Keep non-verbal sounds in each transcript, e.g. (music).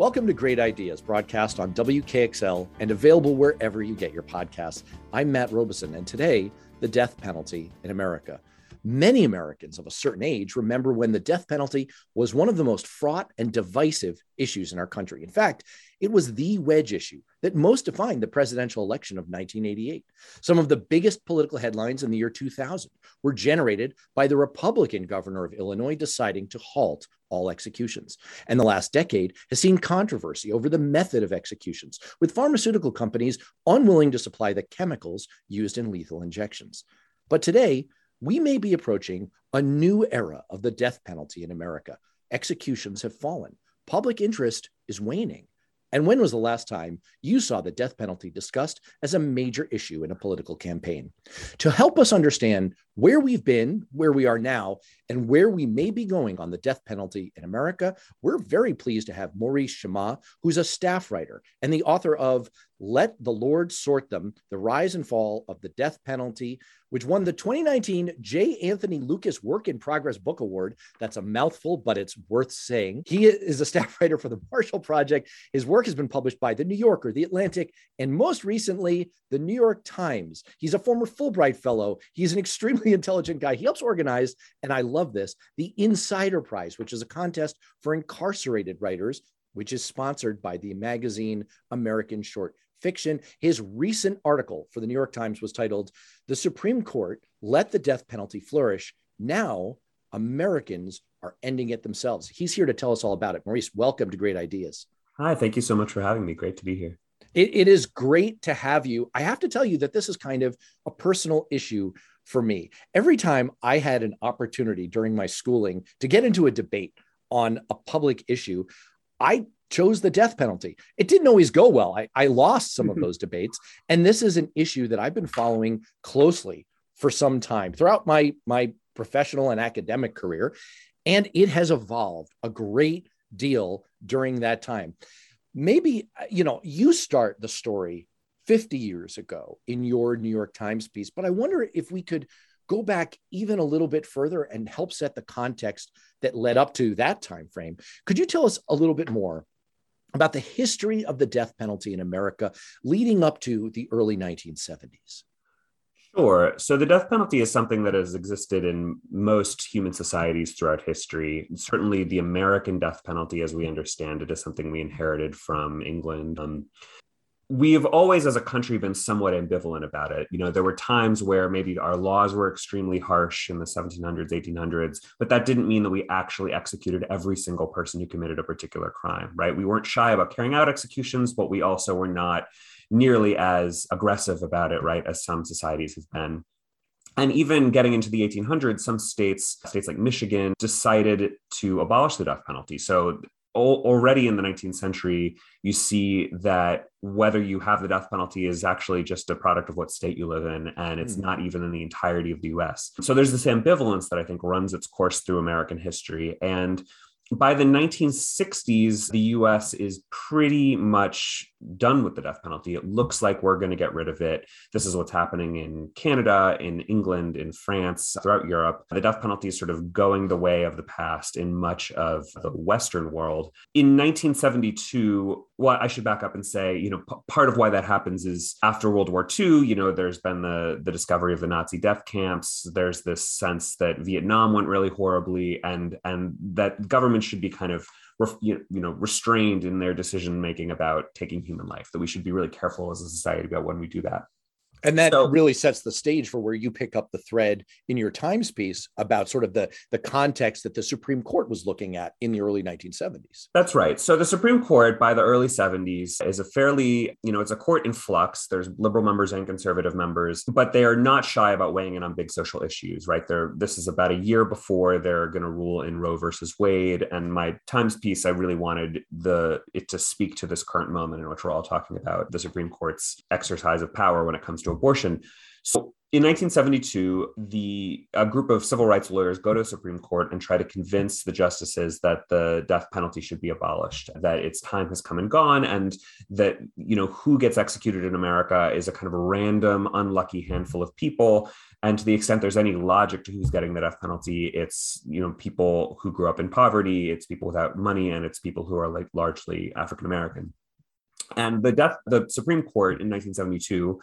Welcome to Great Ideas, broadcast on WKXL and available wherever you get your podcasts. I'm Matt Robison, and today, the death penalty in America. Many Americans of a certain age remember when the death penalty was one of the most fraught and divisive issues in our country. In fact, it was the wedge issue that most defined the presidential election of 1988. Some of the biggest political headlines in the year 2000 were generated by the Republican governor of Illinois deciding to halt all executions. And the last decade has seen controversy over the method of executions, with pharmaceutical companies unwilling to supply the chemicals used in lethal injections. But today, we may be approaching a new era of the death penalty in America. Executions have fallen, public interest is waning. And when was the last time you saw the death penalty discussed as a major issue in a political campaign? To help us understand where we've been, where we are now, and where we may be going on the death penalty in America, we're very pleased to have Maurice Chammah, who's a staff writer and the author of Let the Lord Sort Them The Rise and Fall of the Death Penalty, which won the 2019 J. Anthony Lukas Work in Progress Book Award. That's a mouthful, but it's worth saying. He is a staff writer for the Marshall Project. His work has been published by The New Yorker, The Atlantic, and most recently, The New York Times. He's a former Fulbright Fellow. He's an extremely (laughs) intelligent guy. He helps organize, and I love this, the Insider Prize, which is a contest for incarcerated writers, which is sponsored by the magazine American Short Fiction. His recent article for the New York Times was titled, The Supreme Court Let the Death Penalty Flourish. Now, Americans are ending it themselves. He's here to tell us all about it. Maurice, welcome to Great Ideas. Hi, thank you so much for having me. Great to be here. It, it is great to have you. I have to tell you that this is kind of a personal issue for me. Every time I had an opportunity during my schooling to get into a debate on a public issue, I chose the death penalty. It didn't always go well. I, I lost some of those debates. And this is an issue that I've been following closely for some time throughout my, my professional and academic career. And it has evolved a great deal during that time maybe uh, you know you start the story 50 years ago in your New York Times piece, but I wonder if we could go back even a little bit further and help set the context that led up to that time frame. Could you tell us a little bit more about the history of the death penalty in America leading up to the early 1970s? Sure. So the death penalty is something that has existed in most human societies throughout history. Certainly, the American death penalty, as we understand it, is something we inherited from England. Um, we have always, as a country, been somewhat ambivalent about it. You know, there were times where maybe our laws were extremely harsh in the 1700s, 1800s, but that didn't mean that we actually executed every single person who committed a particular crime, right? We weren't shy about carrying out executions, but we also were not nearly as aggressive about it, right, as some societies have been. And even getting into the 1800s, some states, states like Michigan, decided to abolish the death penalty. So already in the 19th century, you see that whether you have the death penalty is actually just a product of what state you live in, and it's mm. not even in the entirety of the US. So there's this ambivalence that I think runs its course through American history. And by the 1960s, the US is pretty much done with the death penalty. It looks like we're going to get rid of it. This is what's happening in Canada, in England, in France, throughout Europe. The death penalty is sort of going the way of the past in much of the Western world. In 1972, well, I should back up and say, you know, p- part of why that happens is after World War II, you know, there's been the, the discovery of the Nazi death camps. There's this sense that Vietnam went really horribly and, and that government should be kind of you know restrained in their decision making about taking human life that we should be really careful as a society about when we do that and that so, really sets the stage for where you pick up the thread in your times piece about sort of the the context that the supreme court was looking at in the early 1970s that's right. So the supreme court by the early 70s is a fairly you know it's a court in flux. There's liberal members and conservative members but they are not shy about weighing in on big social issues right? There this is about a year before they're going to rule in roe versus wade and my times piece i really wanted the it to speak to this current moment in which we're all talking about the supreme court's exercise of power when it comes to abortion. So in 1972, the a group of civil rights lawyers go to the Supreme Court and try to convince the justices that the death penalty should be abolished, that its time has come and gone, and that you know who gets executed in America is a kind of a random, unlucky handful of people. And to the extent there's any logic to who's getting the death penalty, it's you know people who grew up in poverty, it's people without money, and it's people who are like largely African American. And the death, the Supreme Court in 1972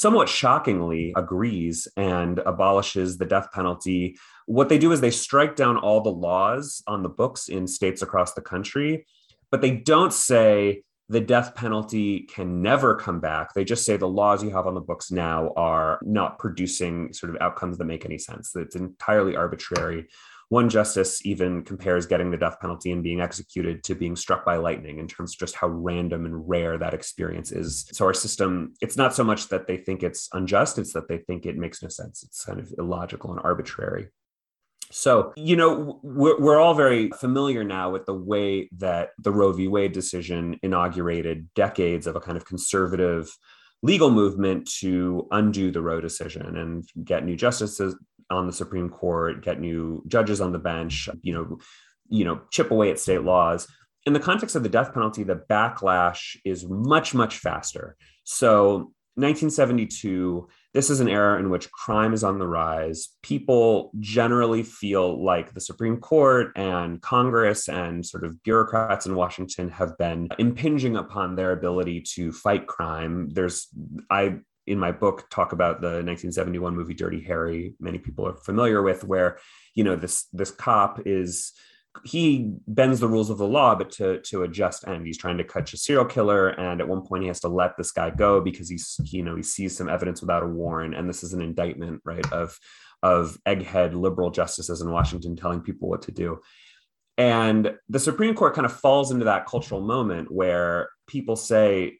somewhat shockingly agrees and abolishes the death penalty. What they do is they strike down all the laws on the books in states across the country, but they don't say the death penalty can never come back. They just say the laws you have on the books now are not producing sort of outcomes that make any sense. that It's entirely arbitrary. One justice even compares getting the death penalty and being executed to being struck by lightning in terms of just how random and rare that experience is. So, our system, it's not so much that they think it's unjust, it's that they think it makes no sense. It's kind of illogical and arbitrary. So, you know, we're, we're, all very familiar now with the way that the Roe v. Wade decision inaugurated decades of a kind of conservative legal movement to undo the Roe decision and get new justices on the Supreme Court, get new judges on the bench, you know, you know, chip away at state laws. In the context of the death penalty, the backlash is much, much faster. So 1972, this is an era in which crime is on the rise. People generally feel like the Supreme Court and Congress and sort of bureaucrats in Washington have been impinging upon their ability to fight crime. There's, I in my book talk about the 1971 movie Dirty Harry. Many people are familiar with where you know this this cop is he bends the rules of the law, but to to a just end. He's trying to catch a serial killer, and at one point he has to let this guy go because he's you know he sees some evidence without a warrant, and this is an indictment, right, of of egghead liberal justices in Washington telling people what to do. And the Supreme Court kind of falls into that cultural moment where people say,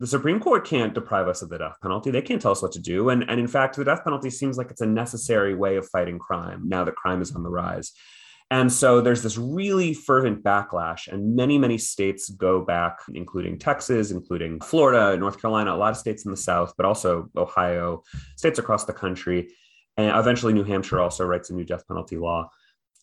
the Supreme Court can't deprive us of the death penalty. They can't tell us what to do. And, and in fact, the death penalty seems like it's a necessary way of fighting crime now that crime is on the rise. And so there's this really fervent backlash, and many, many states go back, including Texas, including Florida, North Carolina, a lot of states in the South, but also Ohio, states across the country. And eventually, New Hampshire also writes a new death penalty law.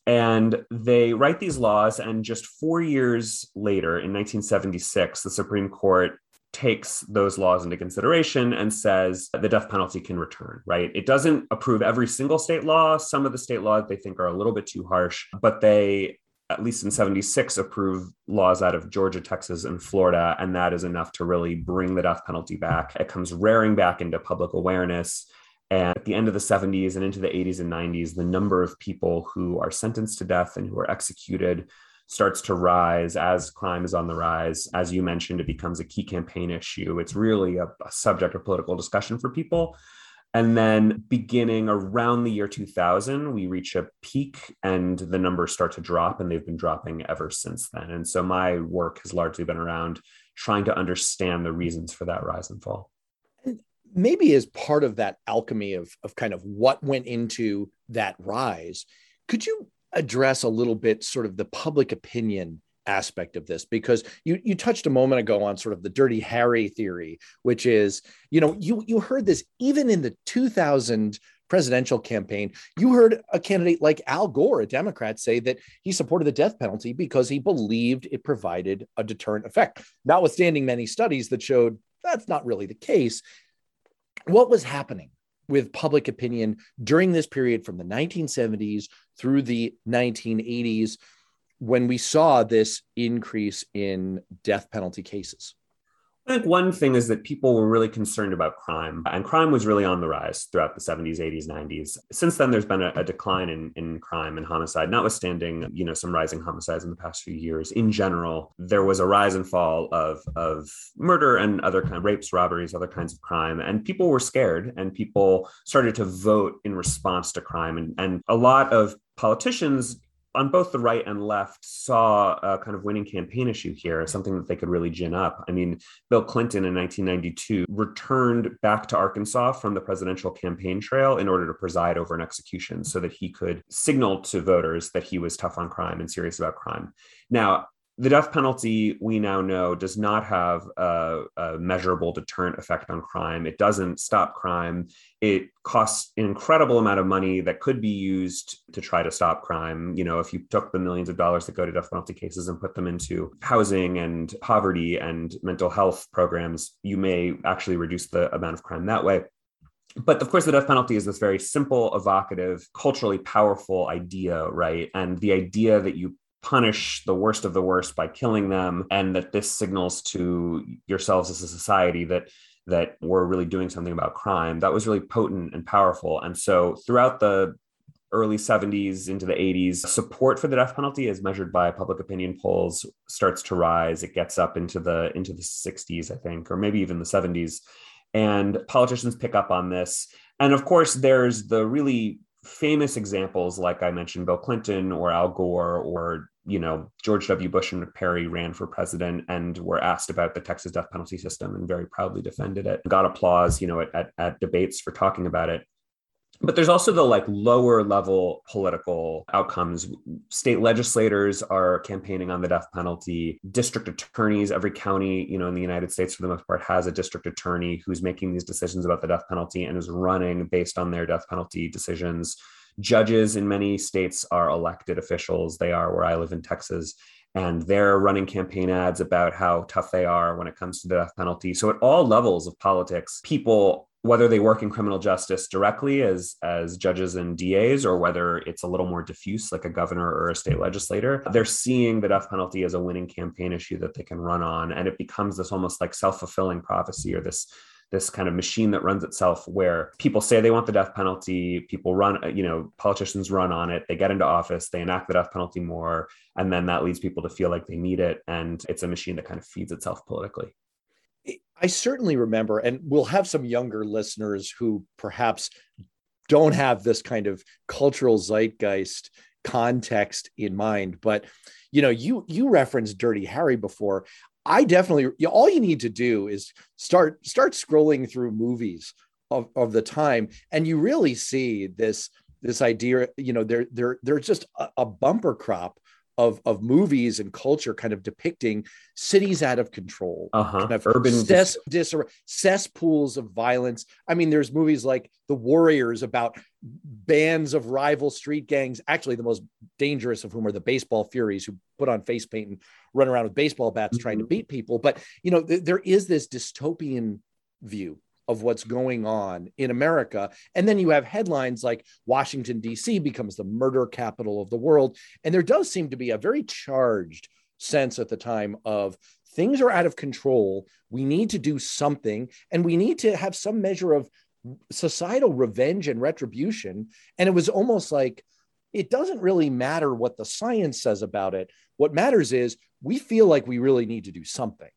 And they write these laws, and just four years later, in 1976, the Supreme Court takes those laws into consideration and says the death penalty can return, right? It doesn't approve every single state law. Some of the state laws they think are a little bit too harsh, but they, at least in 76, approve laws out of Georgia, Texas, and Florida. And that is enough to really bring the death penalty back. It comes rearing back into public awareness. And at the end of the 70s and into the 80s and 90s, the number of people who are sentenced to death and who are executed starts to rise as crime is on the rise. As you mentioned, it becomes a key campaign issue. It's really a, a subject of political discussion for people. And then beginning around the year 2000, we reach a peak and the numbers start to drop, and they've been dropping ever since then. And so my work has largely been around trying to understand the reasons for that rise and fall. Maybe as part of that alchemy of, of kind of what went into that rise, could you address a little bit sort of the public opinion aspect of this? Because you you touched a moment ago on sort of the dirty harry theory which is you know you you heard this even in the 2000 presidential campaign. You heard a candidate like al gore a democrat say that he supported the death penalty because he believed it provided a deterrent effect. Notwithstanding many studies that showed that's not really the case what was happening with public opinion during this period from the 1970s through the 1980s when we saw this increase in death penalty cases? I think one thing is that people were really concerned about crime, and crime was really on the rise throughout the 70s, 80s, 90s. Since then, there's been a, a, decline in, in crime and homicide, notwithstanding, you know, some rising homicides in the past few years. In general, there was a rise and fall of, of murder and other kind of rapes, robberies, other kinds of crime, and people were scared, and people started to vote in response to crime. And, and a lot of politicians on both the right and left saw a kind of winning campaign issue here, something that they could really gin up. I mean, Bill Clinton in 1992 returned back to Arkansas from the presidential campaign trail in order to preside over an execution so that he could signal to voters that he was tough on crime and serious about crime. Now, the death penalty, we now know, does not have a, a, measurable deterrent effect on crime. It doesn't stop crime. It costs an incredible amount of money that could be used to try to stop crime. You know, if you took the millions of dollars that go to death penalty cases and put them into housing and poverty and mental health programs, you may actually reduce the amount of crime that way. But of course, the death penalty is this very simple, evocative, culturally powerful idea, right? And the idea that you punish the worst of the worst by killing them and that this signals to yourselves as a society that that we're really doing something about crime. That was really potent and powerful. And so throughout the early 70s into the 80s support for the death penalty as measured by public opinion polls starts to rise. It gets up into the into the 60s i think or maybe even the 70s and politicians pick up on this. And of course there's the really famous examples like i mentioned bill clinton or al gore or you know, George W. Bush and Perry ran for president and were asked about the Texas death penalty system and very proudly defended it. Got applause, you know, at, at, at debates for talking about it but there's also the like lower level political outcomes state legislators are campaigning on the death penalty district attorneys every county you know in the united states for the most part has a district attorney who's making these decisions about the death penalty and is running based on their death penalty decisions Judges in many states are elected officials. They are where I live in Texas. And they're running campaign ads about how tough they are when it comes to the death penalty. So, at all levels of politics, people, whether they work in criminal justice directly as, as judges and DAs, or whether it's a little more diffuse, like a governor or a state legislator, they're seeing the death penalty as a winning campaign issue that they can run on. And it becomes this almost like self fulfilling prophecy or this this kind of machine that runs itself where people say they want the death penalty people run you know politicians run on it they get into office they enact the death penalty more and then that leads people to feel like they need it and it's a machine that kind of feeds itself politically i certainly remember and we'll have some younger listeners who perhaps don't have this kind of cultural zeitgeist context in mind but you know you you referenced dirty harry before I definitely all you need to do is start start scrolling through movies of, of the time, and you really see this this idea. You know, there there there's just a, a bumper crop of of movies and culture kind of depicting cities out of control, uh-huh. kind of urban cess, dis- cesspools of violence. I mean, there's movies like The Warriors about bands of rival street gangs. Actually, the most dangerous of whom are the baseball furies who put on face paint and run around with baseball bats mm-hmm. trying to mm-hmm. beat people. But you know, th- there is this dystopian view of what's going on in America. And then you have headlines like Washington, D.C. becomes the murder capital of the world. And there does seem to be a very charged sense at the time of things are out of control. We need to do something, and we need to have some measure of societal revenge and retribution. And it was almost like it doesn't really matter what the science says about it. What matters is we feel like we really need to do something.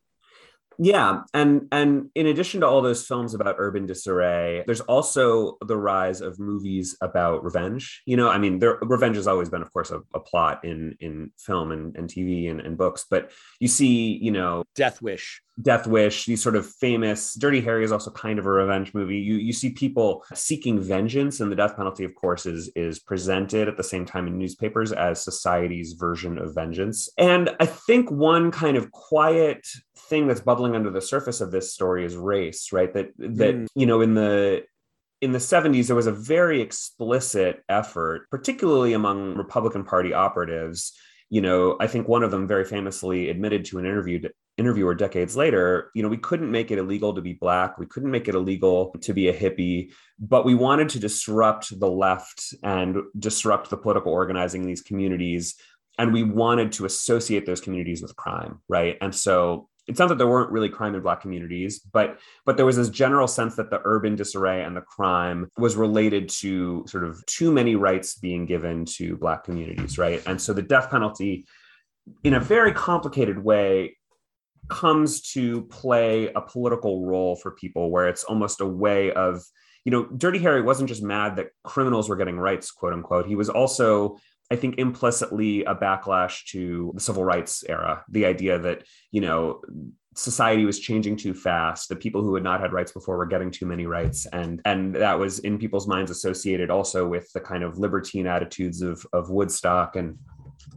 Yeah, and and in addition to all those films about urban disarray, there's also the rise of movies about revenge. You know, I mean, there, revenge has always been, of course, a, a plot in in film and, and TV and, and books, but you see, you know, Death Wish Death Wish, these sort of famous Dirty Harry is also kind of a revenge movie. You you see people seeking vengeance, and the death penalty, of course, is is presented at the same time in newspapers as society's version of vengeance. And I think one kind of quiet thing that's bubbling under the surface of this story is race, right? That that mm. you know in the in the 70s, there was a very explicit effort, particularly among Republican Party operatives, you know, I think one of them very famously admitted to an interview interviewer decades later, you know, we couldn't make it illegal to be black, we couldn't make it illegal to be a hippie, but we wanted to disrupt the left and disrupt the political organizing in these communities and we wanted to associate those communities with crime, right? And so it's not that there weren't really crime in black communities but but there was this general sense that the urban disarray and the crime was related to sort of too many rights being given to black communities right? And so the death penalty in a very complicated way comes to play a political role for people where it's almost a way of you know dirty harry wasn't just mad that criminals were getting rights quote unquote. He was also I think implicitly a backlash to the civil rights era, the idea that, you know, society was changing too fast. The people who had not had rights before were getting too many rights. And and that was in people's minds associated also with the kind of libertine attitudes of of woodstock. And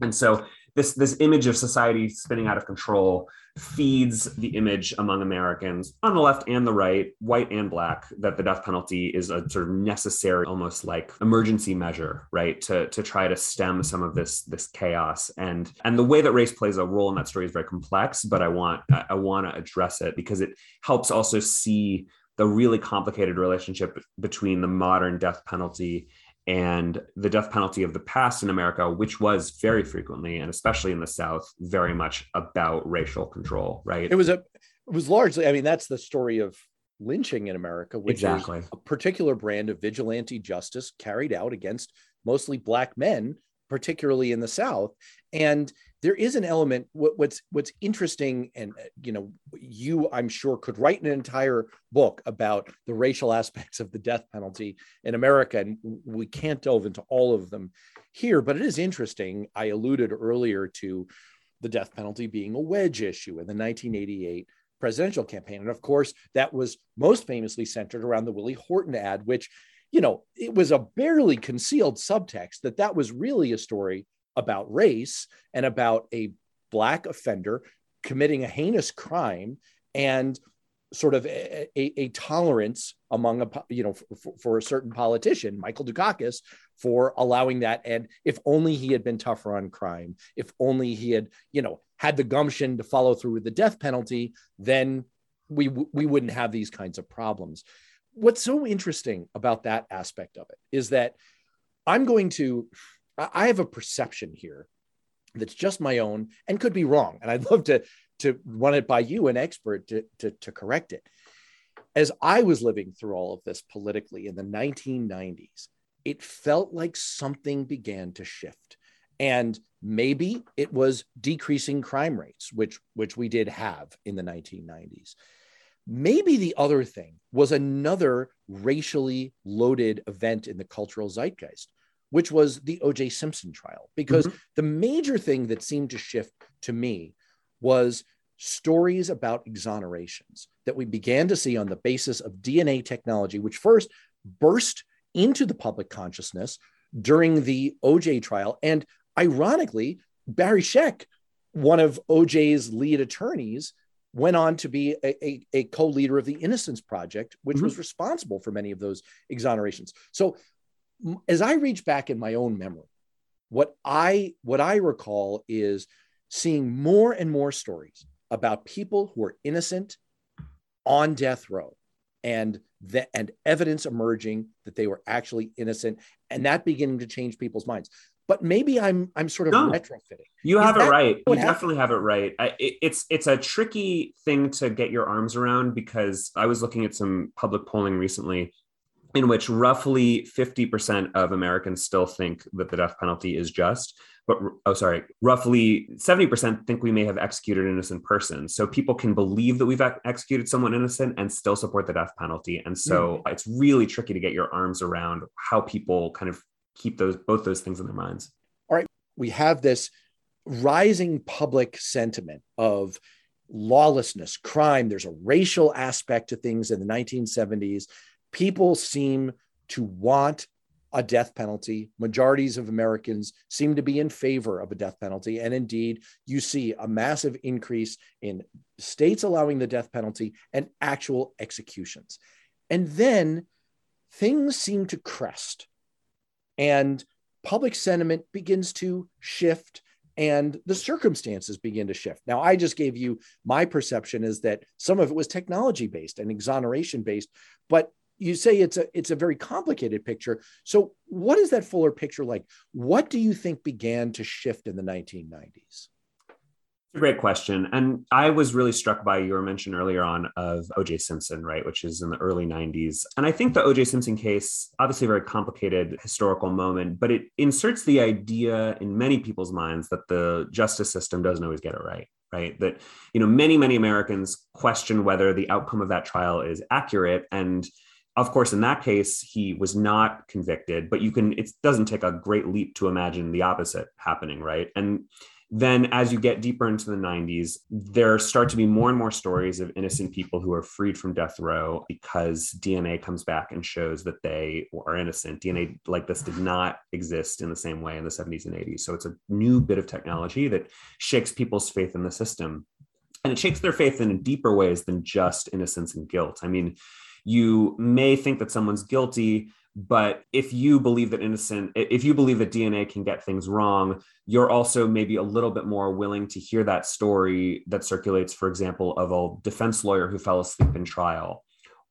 and so this this image of society spinning out of control feeds the image among Americans on the left and the right, white and black, that the death penalty is a sort of necessary, almost like emergency measure, right, to, to try to stem some of this this chaos. And and the way that race plays a role in that story is very complex, but I want I want to address it because it helps also see the really complicated relationship between the modern death penalty and the death penalty of the past in America, which was very frequently, and especially in the South, very much about racial control, right? It was a it was largely, I mean, that's the story of lynching in America, which exactly. is a particular brand of vigilante justice carried out against mostly black men, particularly in the South. And there is an element what, what's what's interesting and uh, you know you i'm sure could write an entire book about the racial aspects of the death penalty in america and we can't delve into all of them here but it is interesting. I alluded earlier to the death penalty being a wedge issue in the 1988 presidential campaign and of course that was most famously centered around the willie horton ad which you know it was a barely concealed subtext that that was really a story about race and about a black offender committing a heinous crime and sort of a, a, a tolerance among a you know for, for, a certain politician michael dukakis for allowing that. And if only he had been tougher on crime if only he had you know had the gumption to follow through with the death penalty then we we wouldn't have these kinds of problems. What's so interesting about that aspect of it is that i'm going to I have a perception here that's just my own and could be wrong. And I'd (laughs) love to, to run it by you, an expert, to, to, to correct it. As I was living through all of this politically in the 1990s, it felt like something began to shift. And maybe it was decreasing crime rates, which, which we did have in the 1990s. Maybe the other thing was another racially loaded event in the cultural zeitgeist which was the OJ Simpson trial. Because mm-hmm. the major thing that seemed to shift to me was stories about exonerations that we began to see on the basis of DNA technology, which first burst into the public consciousness during the OJ trial. And ironically, Barry Scheck, one of OJ's lead attorneys, went on to be a, a, a co-leader of the Innocence Project, which mm-hmm. was responsible for many of those exonerations. So as I reach back in my own memory, what I what I recall is seeing more and more stories about people who are innocent on death row and the, and evidence emerging that they were actually innocent and that beginning to change people's minds. But maybe i'm i'm sort of no, retrofitting. You have it right. you definitely have it right. I, it, it's it's a tricky thing to get your arms around because i was looking at some public polling recently in which roughly 50% of Americans still think that the death penalty is just. But oh, sorry, roughly 70% think we may have executed an innocent person. So people can believe that we've executed someone innocent and still support the death penalty. And so mm-hmm. it's really tricky to get your arms around how people kind of keep those both those things in their minds. All right, we have this rising public sentiment of lawlessness, crime. There's a racial aspect to things in the 1970s people seem to want a death penalty. Majorities of Americans seem to be in favor of a death penalty. And indeed, you see a massive increase in states allowing the death penalty and actual executions. And then things seem to crest and public sentiment begins to shift and the circumstances begin to shift. Now, I just gave you my perception is that some of it was technology based and exoneration based, but you say it's a it's a very complicated picture. So what is that fuller picture like? What do you think began to shift in the 1990s? It's A great question. And I was really struck by your mention earlier on of OJ Simpson, right, which is in the early 90s. And I think the OJ Simpson case, obviously a very complicated historical moment, but it inserts the idea in many people's minds that the justice system doesn't always get it right right that you know many many americans question whether the outcome of that trial is accurate and of course, in that case, he was not convicted, but you can, it doesn't take a great leap to imagine the opposite happening, right? And then as you get deeper into the 90s there start to be more and more stories of innocent people who are freed from death row because dna comes back and shows that they are innocent. Dna like this did not exist in the same way in the 70s and 80s so it's a new bit of technology that shakes people's faith in the system. And it shakes their faith in deeper ways than just innocence and guilt. I mean you may think that someone's guilty but if you believe that innocent if you believe that dna can get things wrong you're also maybe a little bit more willing to hear that story that circulates for example of a defense lawyer who fell asleep in trial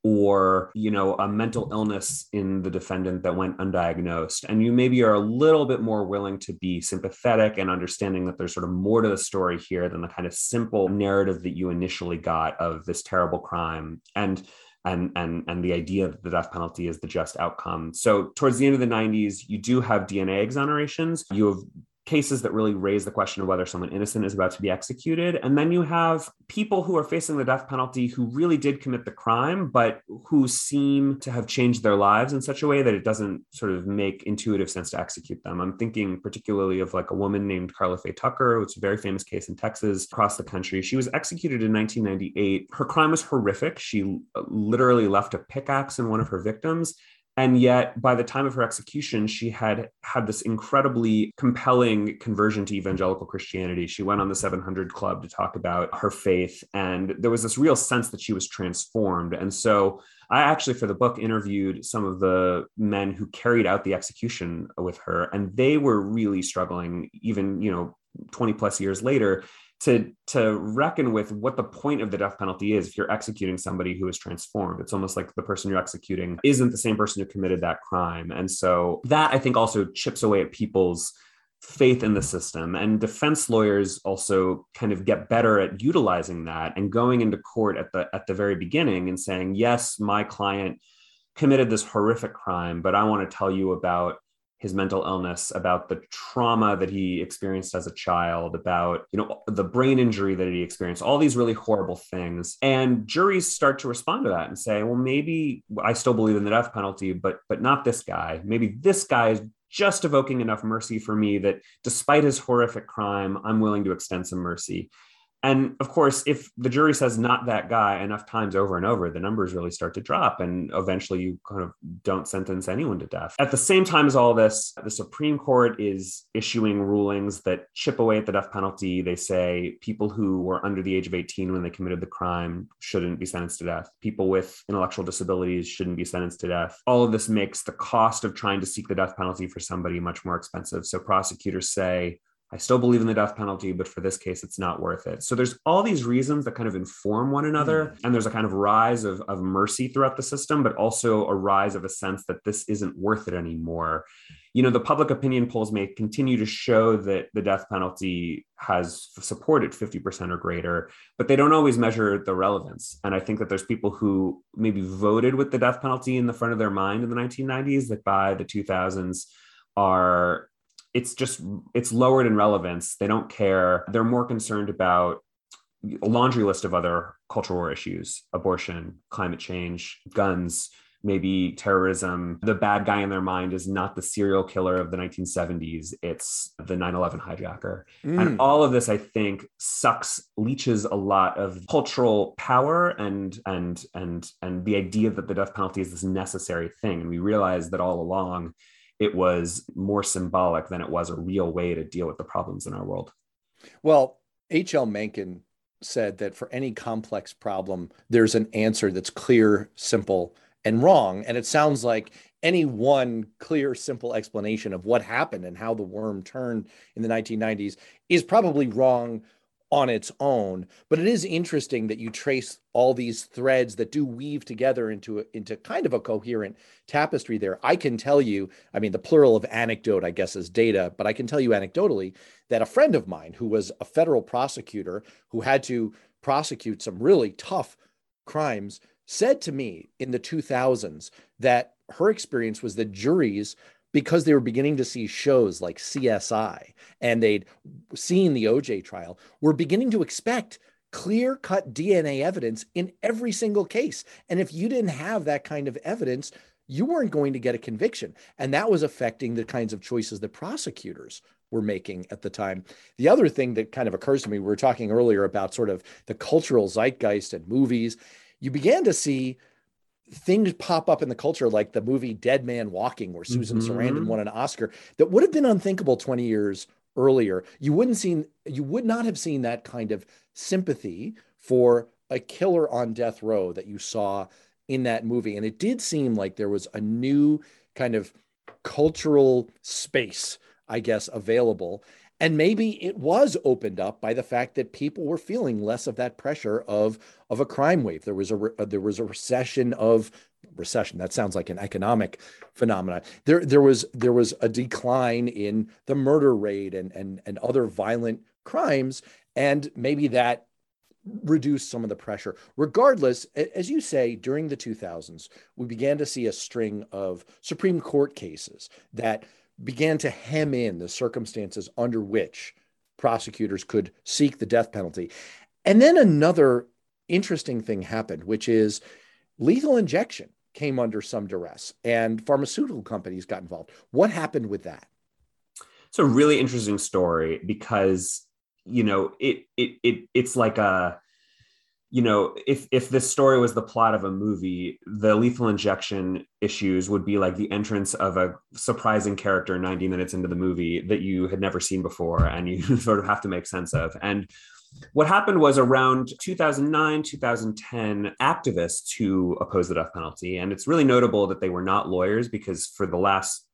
or you know a mental illness in the defendant that went undiagnosed. And you maybe are a little bit more willing to be sympathetic and understanding that there's sort of more to the story here than the kind of simple narrative that you initially got of this terrible crime. And and and and the idea that the death penalty is the just outcome. So towards the end of the 90s, you do have DNA exonerations. You have cases that really raise the question of whether someone innocent is about to be executed. And then you have people who are facing the death penalty who really did commit the crime, but who seem to have changed their lives in such a way that it doesn't sort of make intuitive sense to execute them. I'm thinking particularly of like a woman named Karla Faye Tucker, which is a very famous case in Texas across the country. She was executed in 1998. Her crime was horrific. She uh, literally left a pickaxe in one of her victims and yet by the time of her execution she had had this incredibly compelling conversion to evangelical christianity. She went on the 700 club to talk about her faith and there was this real sense that she was transformed. And so i actually for the book interviewed some of the men who carried out the execution with her and they were really struggling even you know 20 plus years later to to reckon with what the point of the death penalty is if you're executing somebody who is transformed. It's almost like the person you're executing isn't the same person who committed that crime. And so that i think also chips away at people's faith in the system. And defense lawyers also kind of get better at utilizing that and going into court at the at the very beginning and saying yes my client committed this horrific crime but i want to tell you about his mental illness, about the trauma that he experienced as a child, about you know the brain injury that he experienced, all these really horrible things. And juries start to respond to that and say, well, maybe I still believe in the death penalty, but but not this guy. Maybe this guy is just evoking enough mercy for me that despite his horrific crime, I'm willing to extend some mercy. And of course, if the jury says not that guy enough times over and over, the numbers really start to drop. And eventually you kind of don't sentence anyone to death. At the same time as all this, the Supreme Court is issuing rulings that chip away at the death penalty. They say people who were under the age of 18 when they committed the crime shouldn't be sentenced to death. People with intellectual disabilities shouldn't be sentenced to death. All of this makes the cost of trying to seek the death penalty for somebody much more expensive. So prosecutors say, I still believe in the death penalty, but for this case, it's not worth it. So there's all these reasons that kind of inform one another. Mm-hmm. And there's a kind of rise of, of mercy throughout the system, but also a rise of a sense that this isn't worth it anymore. You know, the public opinion polls may continue to show that the death penalty has supported 50% or greater, but they don't always measure the relevance. And I think that there's people who maybe voted with the death penalty in the front of their mind in the 1990s that by the 2000s are it's just it's lowered in relevance. They don't care. They're more concerned about a laundry list of other cultural war issues abortion climate change guns maybe terrorism. The bad guy in their mind is not the serial killer of the 1970s it's the 9-11 hijacker. Mm. and all of this i think sucks leeches a lot of cultural power and and and and the idea that the death penalty is this necessary thing. And we realize that all along it was more symbolic than it was a real way to deal with the problems in our world. Well, H.L. Mencken said that for any complex problem, there's an answer that's clear, simple, and wrong. And it sounds like any one clear, simple explanation of what happened and how the worm turned in the 1990s is probably wrong on its own. But it is interesting that you trace all these threads that do weave together into into kind of a coherent tapestry there. I can tell you, I mean, the plural of anecdote, I guess, is data, but I can tell you anecdotally that a friend of mine who was a federal prosecutor who had to prosecute some really tough crimes said to me in the 2000s that her experience was that juries because they were beginning to see shows like CSI and they'd seen the OJ trial, were beginning to expect clear cut DNA evidence in every single case. And if you didn't have that kind of evidence, you weren't going to get a conviction. And that was affecting the kinds of choices that prosecutors were making at the time. The other thing that kind of occurs to me, we were talking earlier about sort of the cultural zeitgeist and movies. You began to see things pop up in the culture like the movie Dead Man Walking, where Susan mm-hmm. Sarandon won an Oscar, that would have been unthinkable 20 years earlier. You wouldn't seen you would not have seen that kind of sympathy for a killer on death row that you saw in that movie. And it did seem like there was a new kind of cultural space, I guess, available. And maybe it was opened up by the fact that people were feeling less of that pressure of, of a crime wave. There was a uh, there was a recession of recession. That sounds like an economic phenomenon. There there was there was a decline in the murder rate and and and other violent crimes, and maybe that reduce some of the pressure. Regardless, as you say, during the 2000s, we began to see a string of Supreme Court cases that began to hem in the circumstances under which prosecutors could seek the death penalty. And then another interesting thing happened, which is lethal injection came under some duress and pharmaceutical companies got involved. What happened with that? It's a really interesting story because you know it it it it's like a you know if if this story was the plot of a movie the lethal injection issues would be like the entrance of a surprising character 90 minutes into the movie that you had never seen before and you (laughs) sort of have to make sense of. And what happened was around 2009 2010 activists who opposed the death penalty and it's really notable that they were not lawyers because for the last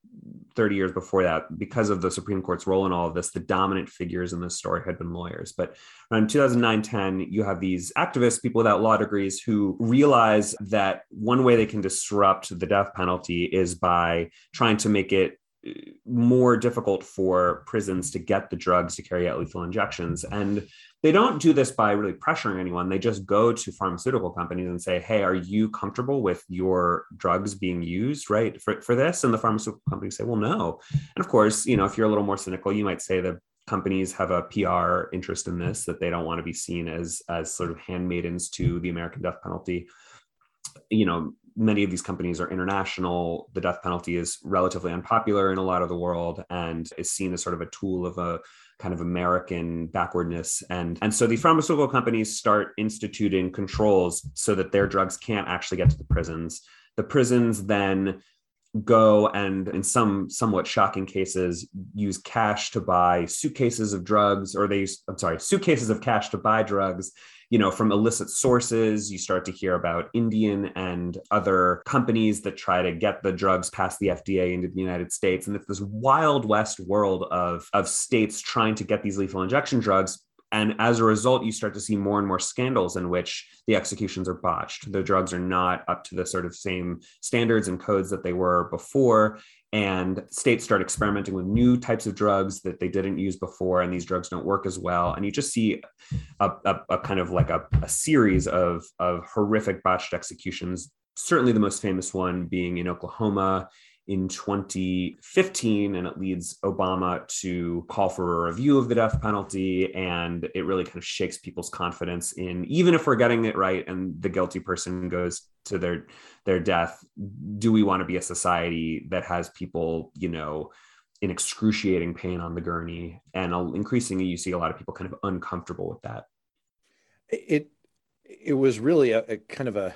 30 years before that, because of the Supreme Court's role in all of this, the dominant figures in this story had been lawyers. But around 2009 10, you have these activists, people without law degrees, who realize that one way they can disrupt the death penalty is by trying to make it uh, more difficult for prisons to get the drugs to carry out lethal injections. And they don't do this by really pressuring anyone. They just go to pharmaceutical companies and say, "Hey, are you comfortable with your drugs being used, right, for, for this?" And the pharmaceutical companies say, "Well, no." And of course, you know, if you're a little more cynical, you might say the companies have a PR interest in this, that they don't want to be seen as as sort of handmaidens to the American death penalty. You know, many of these companies are international. The death penalty is relatively unpopular in a lot of the world and is seen as sort of a tool of a kind of American backwardness. And, and so the mm-hmm. pharmaceutical companies start instituting controls so that their drugs can't actually get to the prisons. The prisons then go and in some somewhat shocking cases use cash to buy suitcases of drugs or they use i'm sorry suitcases of cash to buy drugs you know, from illicit sources. You start to hear about Indian and other companies that try to get the drugs past the FDA into the United States. And it's this wild west world of, of states trying to get these lethal injection drugs and as a result, you start to see more and more scandals in which the executions are botched. The drugs are not up to the sort of same standards and codes that they were before and states start experimenting with new types of drugs that they didn't use before and these drugs don't work as well. And you just see a, a, a kind of like a, a, series of, of horrific botched executions certainly the most famous one being in oklahoma in 2015, and it leads Obama to call for a review of the death penalty. And it really kind of shakes people's confidence in even if we're getting it right and the guilty person goes to their their death, do we want to be a society that has people, you know, in excruciating pain on the gurney? And increasingly, you see a lot of people kind of uncomfortable with that. It it was really a, a kind of a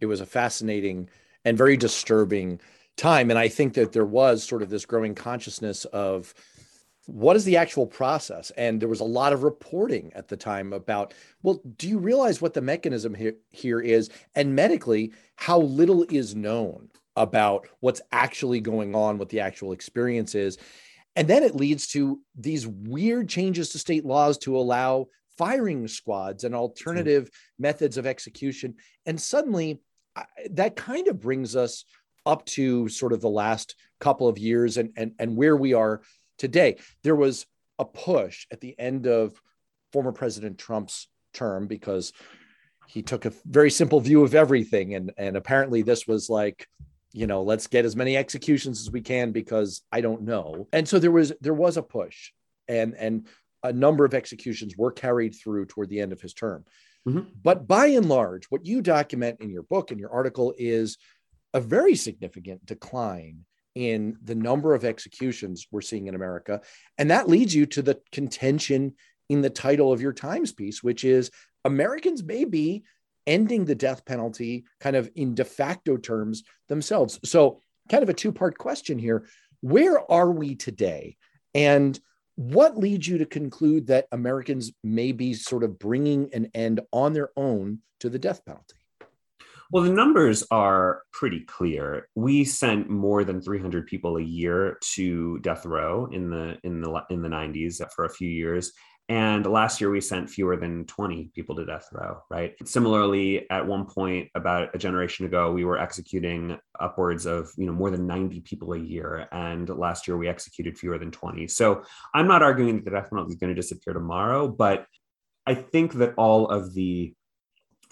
it was a fascinating and very disturbing time. And I think that there was sort of this growing consciousness of what is the actual process? And there was a lot of reporting at the time about, well, do you realize what the mechanism here, here is? And medically, how little is known about what's actually going on, what the actual experience is. And then it leads to these weird changes to state laws to allow firing squads and alternative mm-hmm. methods of execution. And suddenly, that kind of brings us up to sort of the last couple of years and, and, and where we are today. There was a push at the end of former President Trump's term because he took a very simple view of everything. And, and apparently, this was like, you know, let's get as many executions as we can because I don't know. And so there was there was a push, and and a number of executions were carried through toward the end of his term. Mm-hmm. But by and large, what you document in your book and your article is a very significant decline in the number of executions we're seeing in America. And that leads you to the contention in the title of your Times piece, which is Americans may be ending the death penalty kind of in de facto terms themselves. So, kind of a two part question here. Where are we today? And what leads you to conclude that Americans may be sort of bringing an end on their own to the death penalty? Well, the numbers are pretty clear. We sent more than 300 people a year to death row in the in the in the 90s for a few years, and last year we sent fewer than 20 people to death row, right? Similarly, at one point about a generation ago, we were executing upwards of, you know, more than 90 people a year. And last year we executed fewer than 20. So I'm not arguing that the death penalty is going to disappear tomorrow, but I think that all of the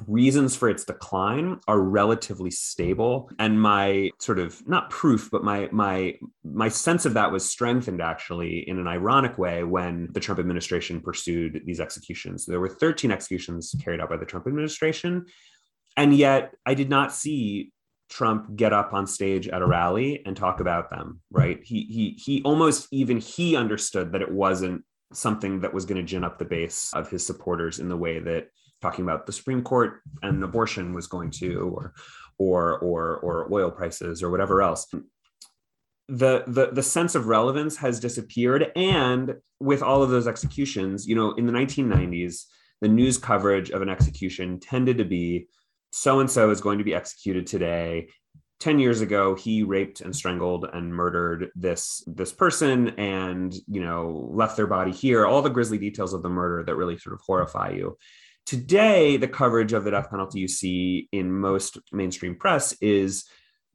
reasons for its decline are relatively stable. And my sort of not proof but my my my sense of that was strengthened actually in an ironic way when the Trump administration pursued these executions. There were 13 executions carried out by the Trump administration and yet I did not see Trump get up on stage at a rally and talk about them right? He he he almost even he understood that it wasn't something that was going to gin up the base of his supporters in the way that talking about the Supreme Court and abortion was going to, or or or or oil prices or whatever else. The, the the sense of relevance has disappeared. And with all of those executions you know in the 1990s the news coverage of an execution tended to be so and so is going to be executed today. 10 years ago he raped and strangled and murdered this this person and you know left their body here. All the grisly details of the murder that really sort of horrify you Today, the coverage of the death penalty you see in most mainstream press is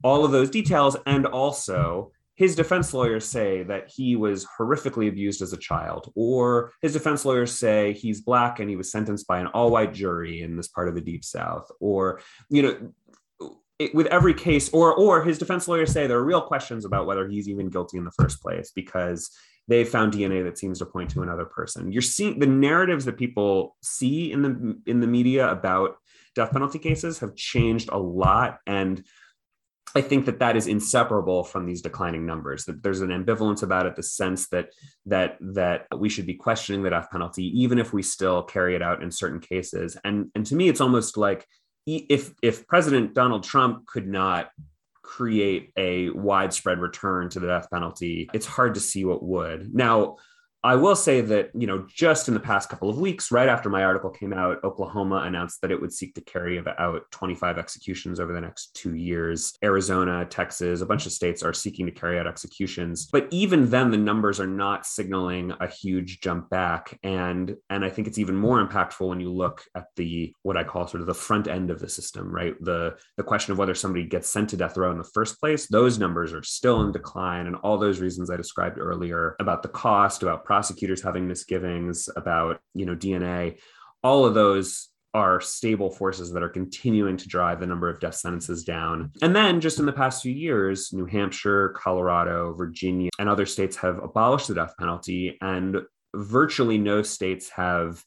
all of those details. And also, his defense lawyers say that he was horrifically abused as a child, or his defense lawyers say he's black and he was sentenced by an all white jury in this part of the deep south, or, you know, it, with every case, or or his defense lawyers say there are real questions about whether he's even guilty in the first place because they found DNA that seems to point to another person. You're seeing the narratives that people see in the in the media about death penalty cases have changed a lot and I think that that is inseparable from these declining numbers. That there's an ambivalence about it, the sense that that that we should be questioning the death penalty, even if we still carry it out in certain cases. And and to me, it's almost like if if President Donald Trump could not create a widespread return to the death penalty, it's hard to see what would. Now, I will say that, you know, just in the past couple of weeks, right after my article came out, Oklahoma announced that it would seek to carry out 25 executions over the next two years. Arizona, Texas, a bunch of states are seeking to carry out executions. But even then, the numbers are not signaling a huge jump back. And, and I think it's even more impactful when you look at the, what I call sort of the front end of the system, right? The, the question of whether somebody gets sent to death row in the first place, those numbers are still in decline. And all those reasons I described earlier about the cost, about prosecutors having misgivings about you know dna all of those are stable forces that are continuing to drive the number of death sentences down. And then just in the past few years, New Hampshire, Colorado, Virginia, and other states have abolished the death penalty. And virtually no states have,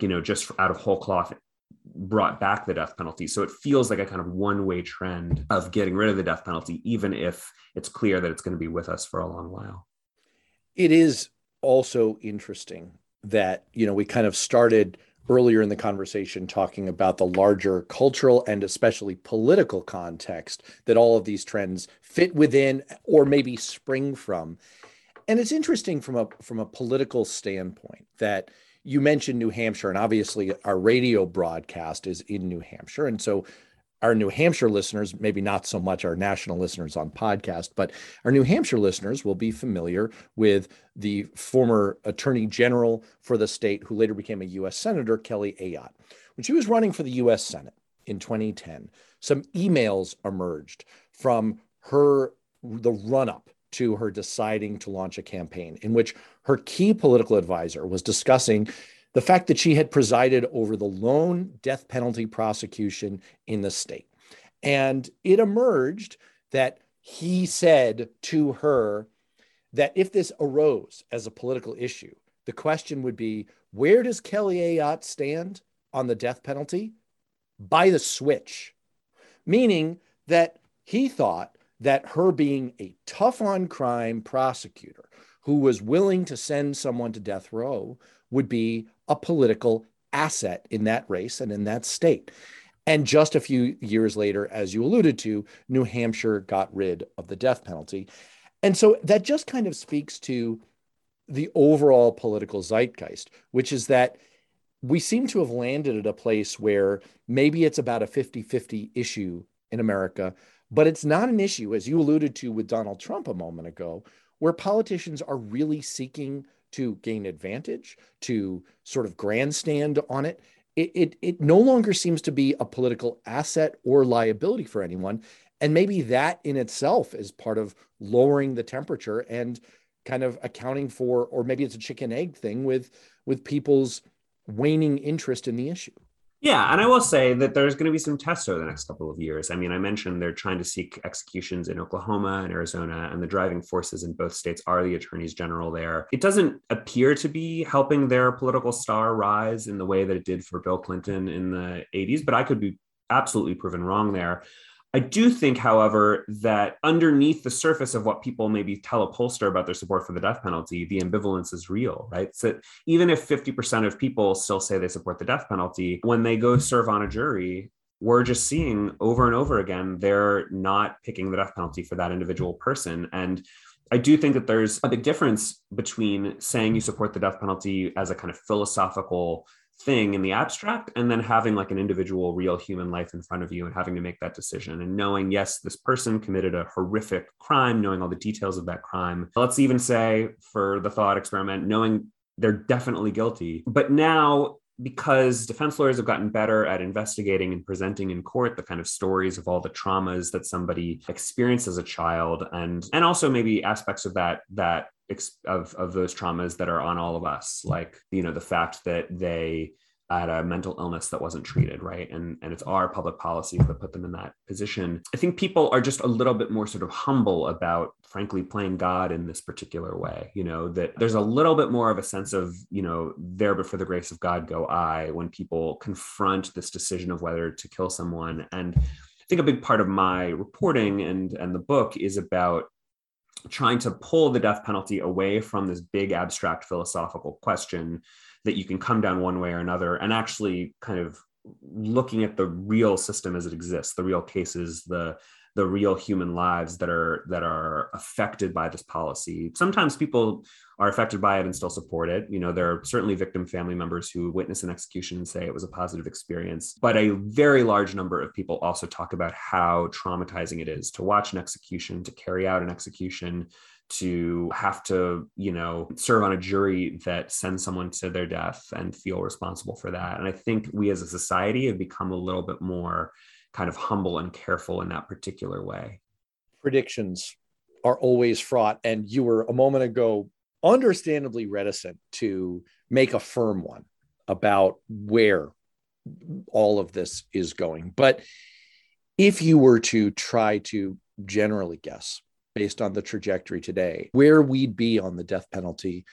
you know, just out of whole cloth brought back the death penalty. So it feels like a kind of one way trend of getting rid of the death penalty, even if it's clear that it's going to be with us for a long while. It is also interesting that, you know, we kind of started earlier in the conversation talking about the larger cultural and especially political context that all of these trends fit within or maybe spring from. And it's interesting from a from a political standpoint that you mentioned New Hampshire, and obviously our radio broadcast is in New Hampshire. And so our New Hampshire listeners, maybe not so much our national listeners on podcast, but our New Hampshire listeners will be familiar with the former attorney general for the state, who later became a U.S. Senator, Kelly Ayotte. When she was running for the U.S. Senate in 2010, some emails emerged from her, the run up to her deciding to launch a campaign in which her key political advisor was discussing the fact that she had presided over the lone death penalty prosecution in the state. And it emerged that he said to her that if this arose as a political issue, the question would be where does Kelly Ayotte stand on the death penalty? By the switch, meaning that he thought that her being a tough on crime prosecutor who was willing to send someone to death row would be a political asset in that race and in that state. And just a few years later, as you alluded to, New Hampshire got rid of the death penalty. And so that just kind of speaks to the overall political zeitgeist, which is that we seem to have landed at a place where maybe it's about a 50 50 issue in America, but it's not an issue, as you alluded to with Donald Trump a moment ago, where politicians are really seeking to gain advantage, to sort of grandstand on it. It, it, it no longer seems to be a political asset or liability for anyone. And maybe that in itself is part of lowering the temperature and kind of accounting for, or maybe it's a chicken egg thing with with people's waning interest in the issue. Yeah, and I will say that there's going to be some tests over the next couple of years. I mean, I mentioned they're trying to seek executions in Oklahoma and Arizona, and the driving forces in both states are the attorneys general there. It doesn't appear to be helping their political star rise in the way that it did for Bill Clinton in the 80s, but I could be absolutely proven wrong there. I do think, however, that underneath the surface of what people maybe tell a pollster about their support for the death penalty, the ambivalence is real, right? So even if 50% of people still say they support the death penalty, when they go serve on a jury, we're just seeing over and over again, they're not picking the death penalty for that individual person. And I do think that there's a big difference between saying you support the death penalty as a kind of philosophical thing in the abstract and then having like an individual real human life in front of you and having to make that decision and knowing yes this person committed a horrific crime knowing all the details of that crime. Let's even say for the thought experiment knowing they're definitely guilty. But now because defense lawyers have gotten better at investigating and presenting in court the kind of stories of all the traumas that somebody experienced as a child and and also maybe aspects of that that of of those traumas that are on all of us like you know the fact that they had a mental illness that wasn't treated right? And and it's our public policies that put them in that position. I think people are just a little bit more sort of humble about frankly playing god in this particular way you know that there's a little bit more of a sense of you know there but for the grace of god go i when people confront this decision of whether to kill someone. And i think a big part of my reporting and and the book is about trying to pull the death penalty away from this big abstract philosophical question that you can come down one way or another and actually kind of looking at the real system as it exists the real cases the the real human lives that are that are affected by this policy. Sometimes people are affected by it and still support it. You know there are certainly victim family members who witness an execution and say it was a positive experience but a very large number of people also talk about how traumatizing it is to watch an execution to carry out an execution to have to, you know, serve on a jury that sends someone to their death and feel responsible for that. And I think we as a society have become a little bit more kind of humble and careful in that particular way. Predictions are always fraught. And you were a moment ago understandably reticent to make a firm one about where all of this is going. But if you were to try to generally guess based on the trajectory today, where we'd be on the death penalty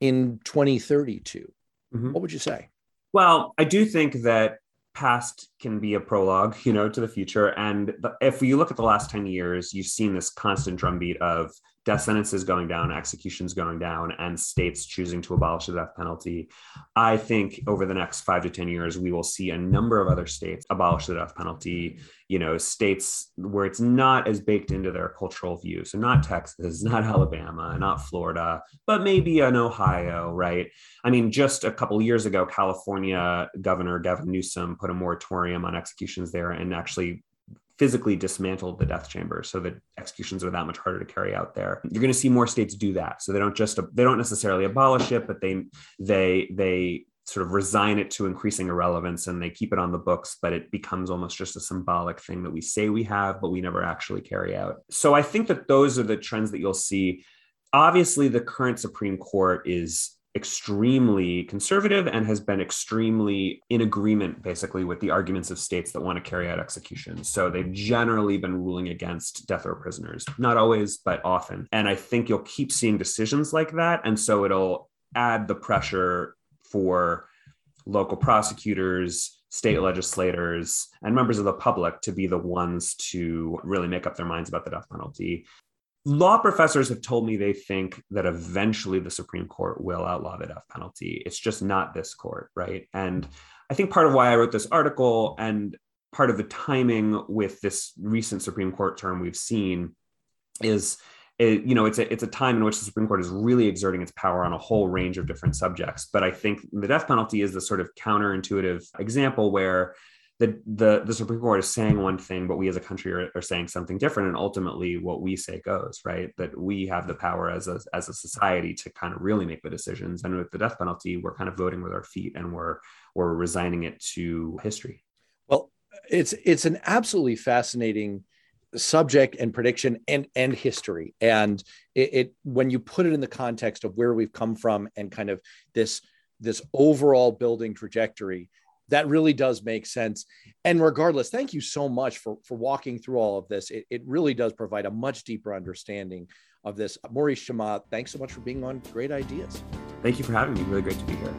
in 2032, mm-hmm. what would you say? Well, I do think that past can be a prologue, you know, to the future. And if you look at the last 10 years, you've seen this constant drumbeat of death sentences going down, executions going down, and states choosing to abolish the death penalty. I think over the next five to 10 years, we will see a number of other states abolish the death penalty, you know, states where it's not as baked into their cultural view. So, not Texas, (laughs) not Alabama, not Florida, but maybe an Ohio, right? I mean, just a couple years ago, California Governor Gavin Newsom put a moratorium on executions there and actually physically dismantled the death chamber so that executions are that much harder to carry out there. You're going to see more states do that. So they don't just they don't necessarily abolish it but they they they sort of resign it to increasing irrelevance and they keep it on the books but it becomes almost just a symbolic thing that we say we have but we never actually carry out. So i think that those are the trends that you'll see. Obviously the current supreme court is extremely conservative and has been extremely in agreement basically with the arguments of states that want to carry out executions. So they've generally been ruling against death row prisoners, not always, but often. And I think you'll keep seeing decisions like that. And so it'll add the pressure for local prosecutors, state legislators, and members of the public to be the ones to really make up their minds about the death penalty. Law professors have told me they think that eventually the Supreme Court will outlaw the death penalty. It's just not this court, right? And I think part of why I wrote this article and part of the timing with this recent Supreme Court term we've seen is it, you know it's a it's a time in which the Supreme Court is really exerting its power on a whole range of different subjects. But I think the death penalty is the sort of counterintuitive example where the the, the Supreme Court is saying one thing, but we as a country are, are saying something different, and ultimately what we say goes right. That we have the power as a as a society to kind of really make the decisions. And with the death penalty, we're kind of voting with our feet, and we're we're resigning it to history. Well, it's it's an absolutely fascinating subject and prediction and and history and it, it, when you put it in the context of where we've come from and kind of this this overall building trajectory that really does make sense. And regardless thank you so much for for walking through all of this. It, it really does provide a much deeper understanding of this. Maurice chammah thanks so much for being on great ideas. Thank you for having me. Really great to be here